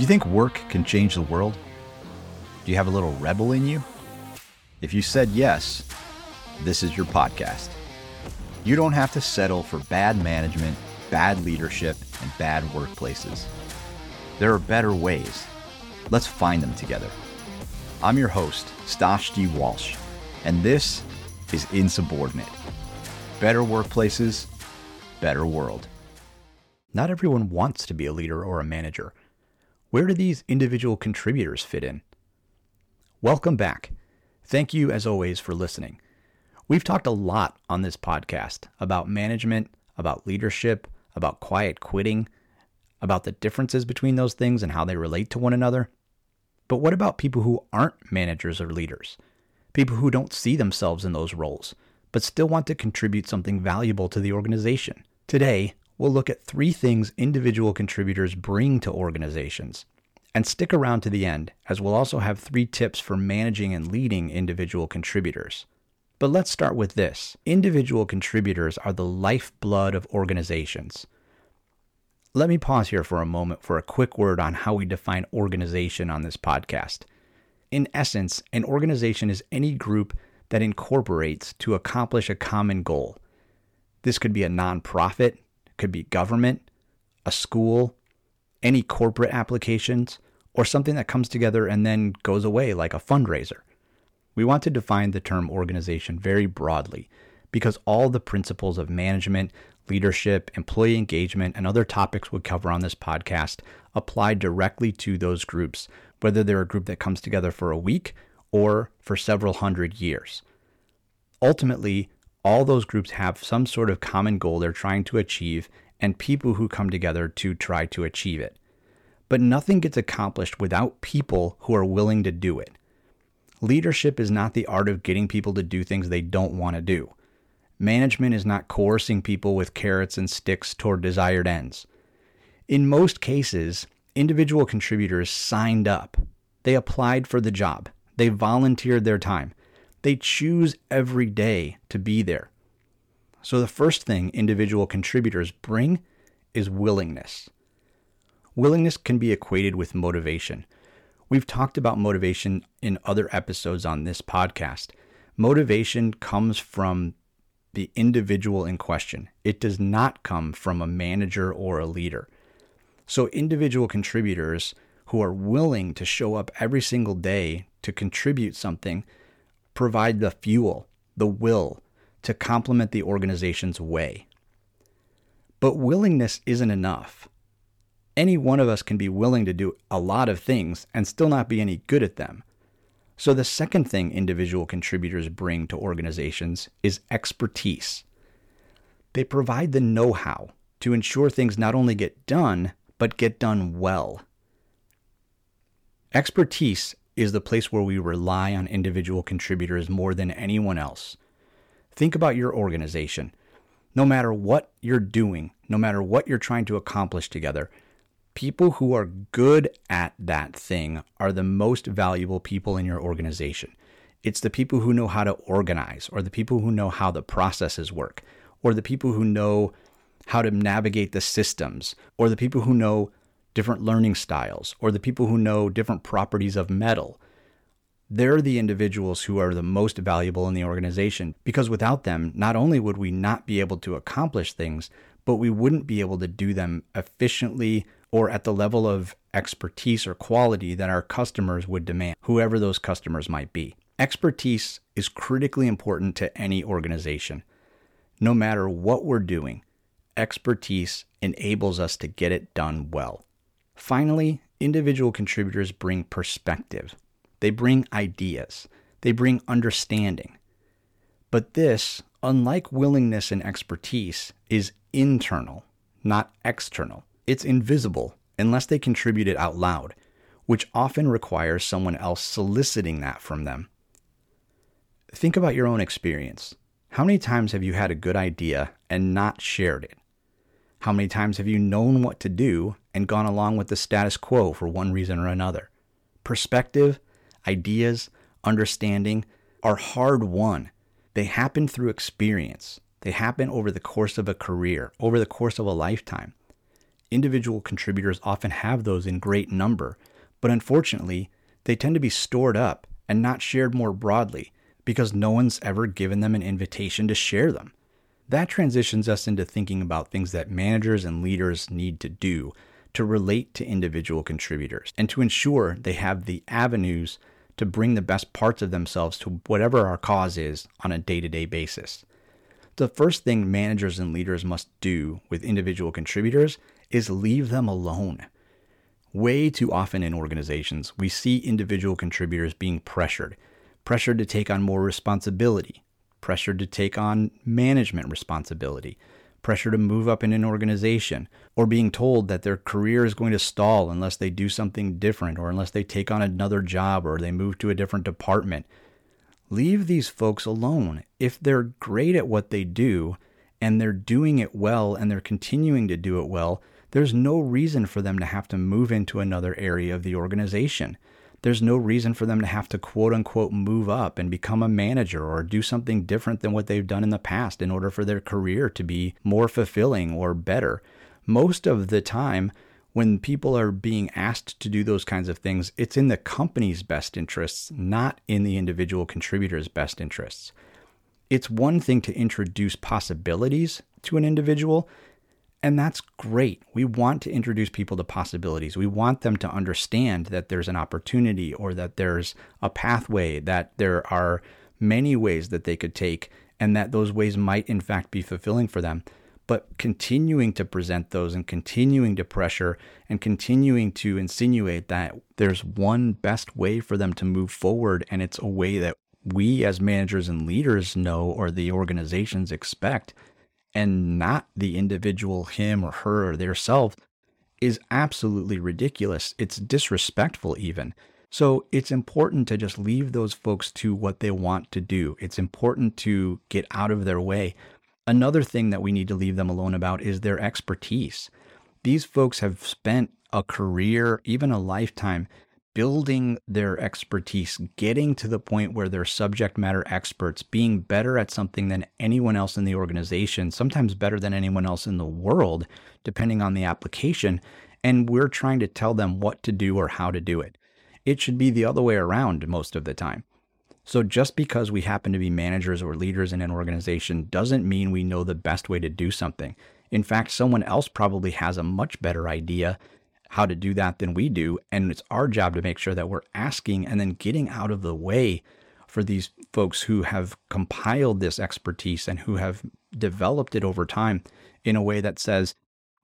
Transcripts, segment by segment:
Do you think work can change the world? Do you have a little rebel in you? If you said yes, this is your podcast. You don't have to settle for bad management, bad leadership, and bad workplaces. There are better ways. Let's find them together. I'm your host, Stosh D. Walsh, and this is Insubordinate. Better workplaces, better world. Not everyone wants to be a leader or a manager. Where do these individual contributors fit in? Welcome back. Thank you, as always, for listening. We've talked a lot on this podcast about management, about leadership, about quiet quitting, about the differences between those things and how they relate to one another. But what about people who aren't managers or leaders? People who don't see themselves in those roles, but still want to contribute something valuable to the organization. Today, we'll look at three things individual contributors bring to organizations. And stick around to the end, as we'll also have three tips for managing and leading individual contributors. But let's start with this individual contributors are the lifeblood of organizations. Let me pause here for a moment for a quick word on how we define organization on this podcast. In essence, an organization is any group that incorporates to accomplish a common goal. This could be a nonprofit, could be government, a school, any corporate applications, or something that comes together and then goes away like a fundraiser. We want to define the term organization very broadly because all the principles of management, leadership, employee engagement, and other topics we cover on this podcast apply directly to those groups, whether they're a group that comes together for a week or for several hundred years. Ultimately, all those groups have some sort of common goal they're trying to achieve and people who come together to try to achieve it. But nothing gets accomplished without people who are willing to do it. Leadership is not the art of getting people to do things they don't want to do. Management is not coercing people with carrots and sticks toward desired ends. In most cases, individual contributors signed up. They applied for the job. They volunteered their time. They choose every day to be there. So, the first thing individual contributors bring is willingness. Willingness can be equated with motivation. We've talked about motivation in other episodes on this podcast. Motivation comes from the individual in question. It does not come from a manager or a leader. So, individual contributors who are willing to show up every single day to contribute something provide the fuel, the will to complement the organization's way. But willingness isn't enough. Any one of us can be willing to do a lot of things and still not be any good at them. So, the second thing individual contributors bring to organizations is expertise. They provide the know how to ensure things not only get done, but get done well. Expertise is the place where we rely on individual contributors more than anyone else. Think about your organization. No matter what you're doing, no matter what you're trying to accomplish together, people who are good at that thing are the most valuable people in your organization. It's the people who know how to organize, or the people who know how the processes work, or the people who know how to navigate the systems, or the people who know different learning styles, or the people who know different properties of metal. They're the individuals who are the most valuable in the organization because without them, not only would we not be able to accomplish things, but we wouldn't be able to do them efficiently or at the level of expertise or quality that our customers would demand, whoever those customers might be. Expertise is critically important to any organization. No matter what we're doing, expertise enables us to get it done well. Finally, individual contributors bring perspective. They bring ideas. They bring understanding. But this, unlike willingness and expertise, is internal, not external. It's invisible unless they contribute it out loud, which often requires someone else soliciting that from them. Think about your own experience. How many times have you had a good idea and not shared it? How many times have you known what to do and gone along with the status quo for one reason or another? Perspective, ideas, understanding are hard won. They happen through experience. They happen over the course of a career, over the course of a lifetime. Individual contributors often have those in great number, but unfortunately, they tend to be stored up and not shared more broadly because no one's ever given them an invitation to share them. That transitions us into thinking about things that managers and leaders need to do to relate to individual contributors and to ensure they have the avenues to bring the best parts of themselves to whatever our cause is on a day to day basis. The first thing managers and leaders must do with individual contributors is leave them alone. Way too often in organizations, we see individual contributors being pressured, pressured to take on more responsibility, pressured to take on management responsibility, pressure to move up in an organization, or being told that their career is going to stall unless they do something different or unless they take on another job or they move to a different department. Leave these folks alone. If they're great at what they do and they're doing it well and they're continuing to do it well, there's no reason for them to have to move into another area of the organization there's no reason for them to have to quote unquote move up and become a manager or do something different than what they've done in the past in order for their career to be more fulfilling or better. Most of the time, when people are being asked to do those kinds of things, it's in the company's best interests, not in the individual contributor's best interests. It's one thing to introduce possibilities to an individual, and that's great. We want to introduce people to possibilities. We want them to understand that there's an opportunity or that there's a pathway, that there are many ways that they could take, and that those ways might, in fact, be fulfilling for them. But continuing to present those and continuing to pressure and continuing to insinuate that there's one best way for them to move forward, and it's a way that we as managers and leaders know or the organizations expect and not the individual him or her or their self is absolutely ridiculous. It's disrespectful, even. So it's important to just leave those folks to what they want to do. It's important to get out of their way. Another thing that we need to leave them alone about is their expertise. These folks have spent a career, even a lifetime, building their expertise, getting to the point where they're subject matter experts, being better at something than anyone else in the organization, sometimes better than anyone else in the world, depending on the application. And we're trying to tell them what to do or how to do it. It should be the other way around most of the time. So just because we happen to be managers or leaders in an organization doesn't mean we know the best way to do something. In fact, someone else probably has a much better idea how to do that than we do. And it's our job to make sure that we're asking and then getting out of the way for these folks who have compiled this expertise and who have developed it over time in a way that says,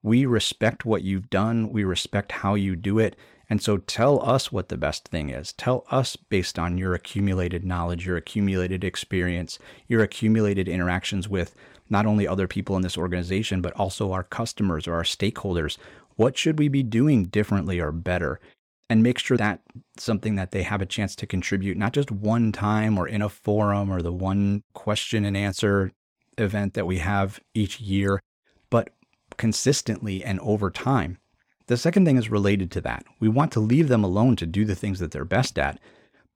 we respect what you've done, we respect how you do it. And so tell us what the best thing is. Tell us based on your accumulated knowledge, your accumulated experience, your accumulated interactions with not only other people in this organization, but also our customers or our stakeholders. What should we be doing differently or better? And make sure that something that they have a chance to contribute, not just one time or in a forum or the one question and answer event that we have each year, but consistently and over time. The second thing is related to that. We want to leave them alone to do the things that they're best at,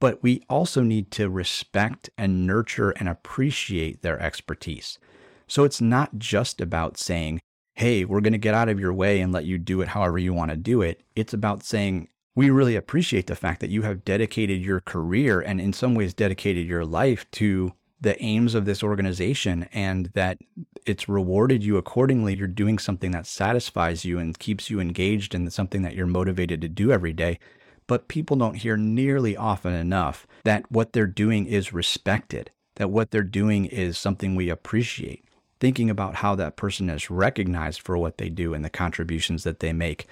but we also need to respect and nurture and appreciate their expertise. So it's not just about saying, hey, we're going to get out of your way and let you do it however you want to do it. It's about saying, we really appreciate the fact that you have dedicated your career and in some ways dedicated your life to the aims of this organization and that it's rewarded you accordingly. You're doing something that satisfies you and keeps you engaged and something that you're motivated to do every day. But people don't hear nearly often enough that what they're doing is respected, that what they're doing is something we appreciate thinking about how that person is recognized for what they do and the contributions that they make.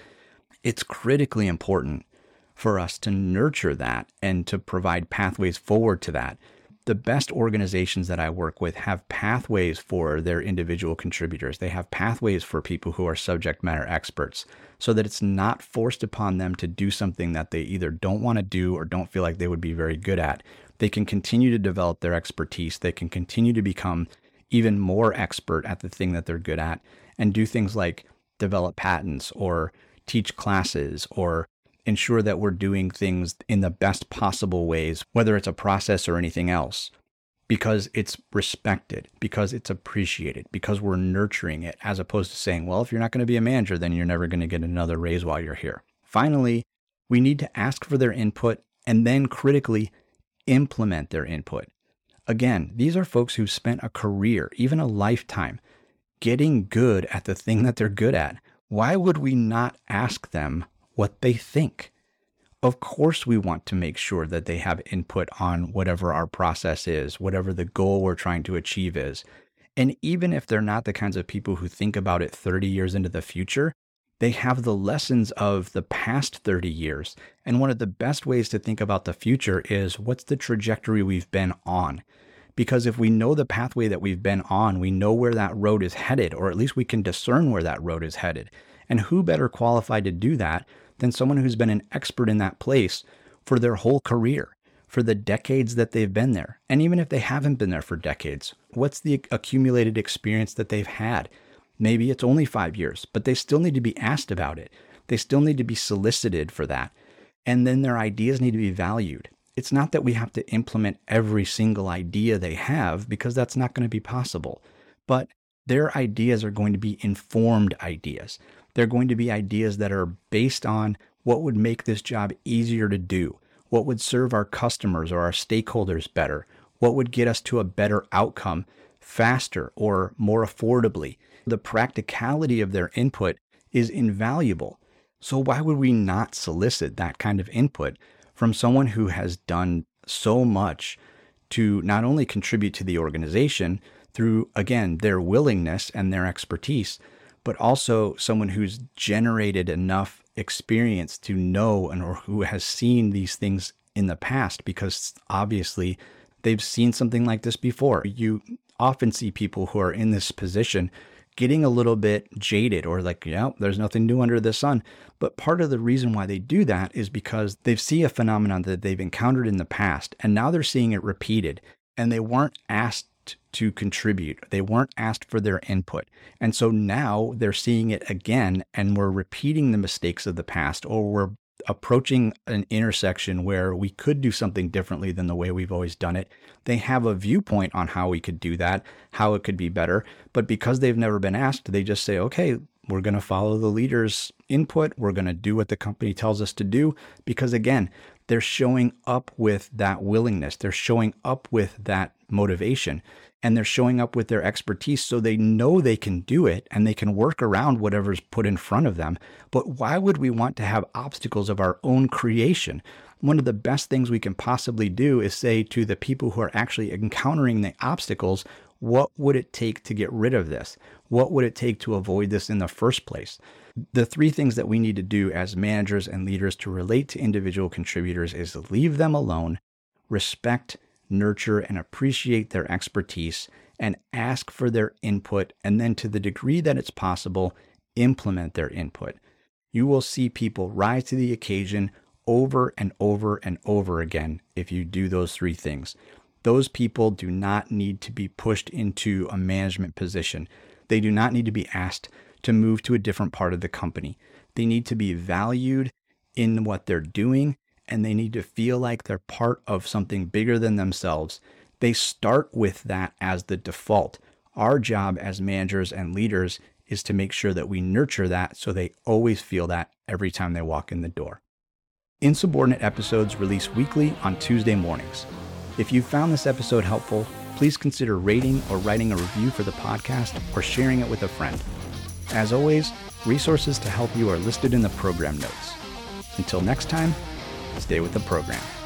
It's critically important for us to nurture that and to provide pathways forward to that. The best organizations that I work with have pathways for their individual contributors. They have pathways for people who are subject matter experts so that it's not forced upon them to do something that they either don't want to do or don't feel like they would be very good at. They can continue to develop their expertise. They can continue to become even more expert at the thing that they're good at and do things like develop patents or teach classes or ensure that we're doing things in the best possible ways, whether it's a process or anything else. because it's respected, because it's appreciated, because we're nurturing it, as opposed to saying, well, if you're not going to be a manager, then you're never going to get another raise while you're here. Finally, we need to ask for their input and then critically implement their input. Again, these are folks who spent a career, even a lifetime, getting good at the thing that they're good at. Why would we not ask them what they think? Of course, we want to make sure that they have input on whatever our process is, whatever the goal we're trying to achieve is. And even if they're not the kinds of people who think about it 30 years into the future, they have the lessons of the past 30 years. And one of the best ways to think about the future is what's the trajectory we've been on? Because if we know the pathway that we've been on, we know where that road is headed, or at least we can discern where that road is headed. And who better qualified to do that than someone who's been an expert in that place for their whole career, for the decades that they've been there? And even if they haven't been there for decades, what's the accumulated experience that they've had? Maybe it's only five years, but they still need to be asked about it. They still need to be solicited for that. And then their ideas need to be valued. It's not that we have to implement every single idea they have because that's not going to be possible. But their ideas are going to be informed ideas. They're going to be ideas that are based on what would make this job easier to do, what would serve our customers or our stakeholders better, what would get us to a better outcome faster or more affordably the practicality of their input is invaluable. So, why would we not solicit that kind of input from someone who has done so much to not only contribute to the organization through, again, their willingness and their expertise, but also someone who's generated enough experience to know and or who has seen these things in the past because obviously they've seen something like this before. You often see people who are in this position getting a little bit jaded or like, yeah, there's nothing new under the sun. But part of the reason why they do that is because they see a phenomenon that they've encountered in the past and now they're seeing it repeated and they weren't asked to contribute. They weren't asked for their input. And so now they're seeing it again and we're repeating the mistakes of the past or we're approaching an intersection where we could do something differently than the way we've always done it. They have a viewpoint on how we could do that, how it could be better. But because they've never been asked, they just say, okay, we're going to follow the leader's input. We're going to do what the company tells us to do. Because again, they're showing up with that willingness, they're showing up with that motivation and they're showing up with their expertise so they know they can do it and they can work around whatever's put in front of them. But why would we want to have obstacles of our own creation? One of the best things we can possibly do is say to the people who are actually encountering the obstacles, what would it take to get rid of this? What would it take to avoid this in the first place? The three things that we need to do as managers and leaders to relate to individual contributors is leave them alone, respect nurture, and appreciate their expertise and ask for their input, and then to the degree that it's possible, implement their input. You will see people rise to the occasion over and over and over again if you do those three things. Those people do not need to be pushed into a management position. They do not need to be asked to move to a different part of the company. They need to be valued in what they're doing and they need to feel like they're part of something bigger than themselves, they start with that as the default. Our job as managers and leaders is to make sure that we nurture that so they always feel that every time they walk in the door. Insubordinate episodes release weekly on Tuesday mornings. If you found this episode helpful, please consider rating or writing a review for the podcast or sharing it with a friend. As always, resources to help you are listed in the program notes. Until next time, Stay with the program.